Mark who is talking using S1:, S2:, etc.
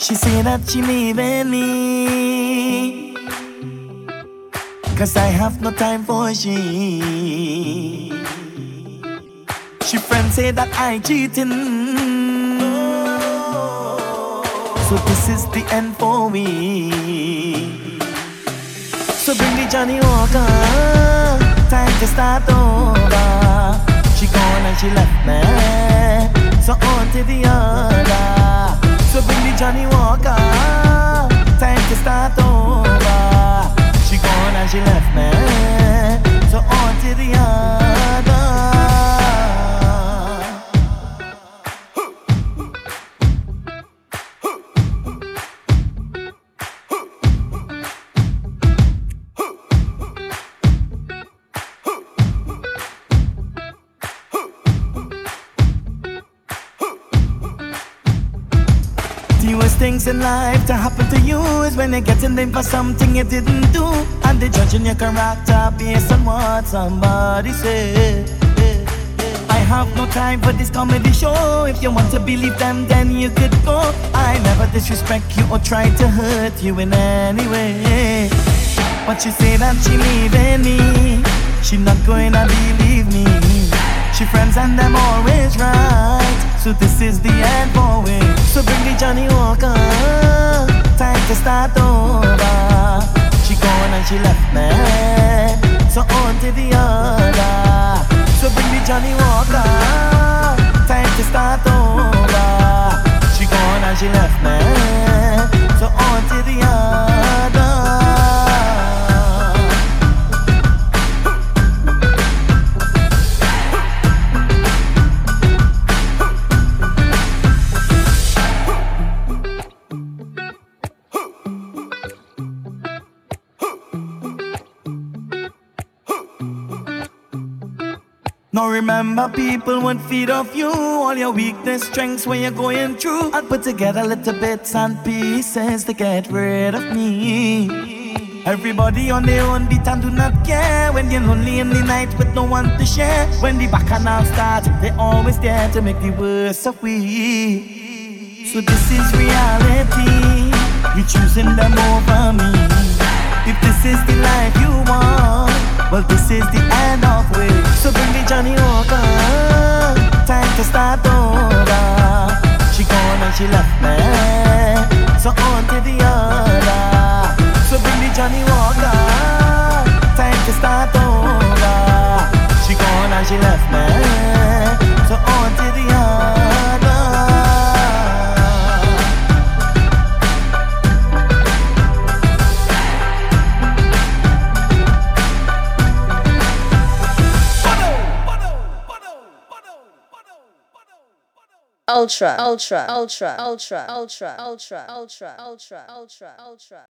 S1: say that she leaving me. Cause I have no time for she. She friends say that I cheating. So this is the end for me. So bring the Johnnie Walker. Time to start over. She gone and she left me. So on to the other. life, man. So on to the end. The worst things in life to happen to you is when you're getting blamed for something you didn't do. And they judging your character based on what somebody said. I have no time for this comedy show. If you want to believe them, then you could go. I never disrespect you or try to hurt you in any way. But she say that she leaving me. She not to believe me. She friends and them always right. So this is the end for it. So bring the Johnnie Walker. Time to start over. She gone and she left me. So on to the other. Now remember people would feed off you. All your weakness, strengths when you're going through. I'd put together little bits and pieces to get rid of me. Everybody on their own beat and do not care. When you're lonely in the night with no one to share. When the bacchanal start, they always there to make the worst of we. So this is reality. You're choosing them over me. If this is the life you want well, this is the end of it. So bring the Johnny. Time to start over. She gone and she left me. So on to the other. So bring the Johnny Walker. Time to start over. She me. So on to the
S2: ultra. Ultra. Ultra. Ultra. Ultra. Ultra. Ultra. Ultra. ultra ultra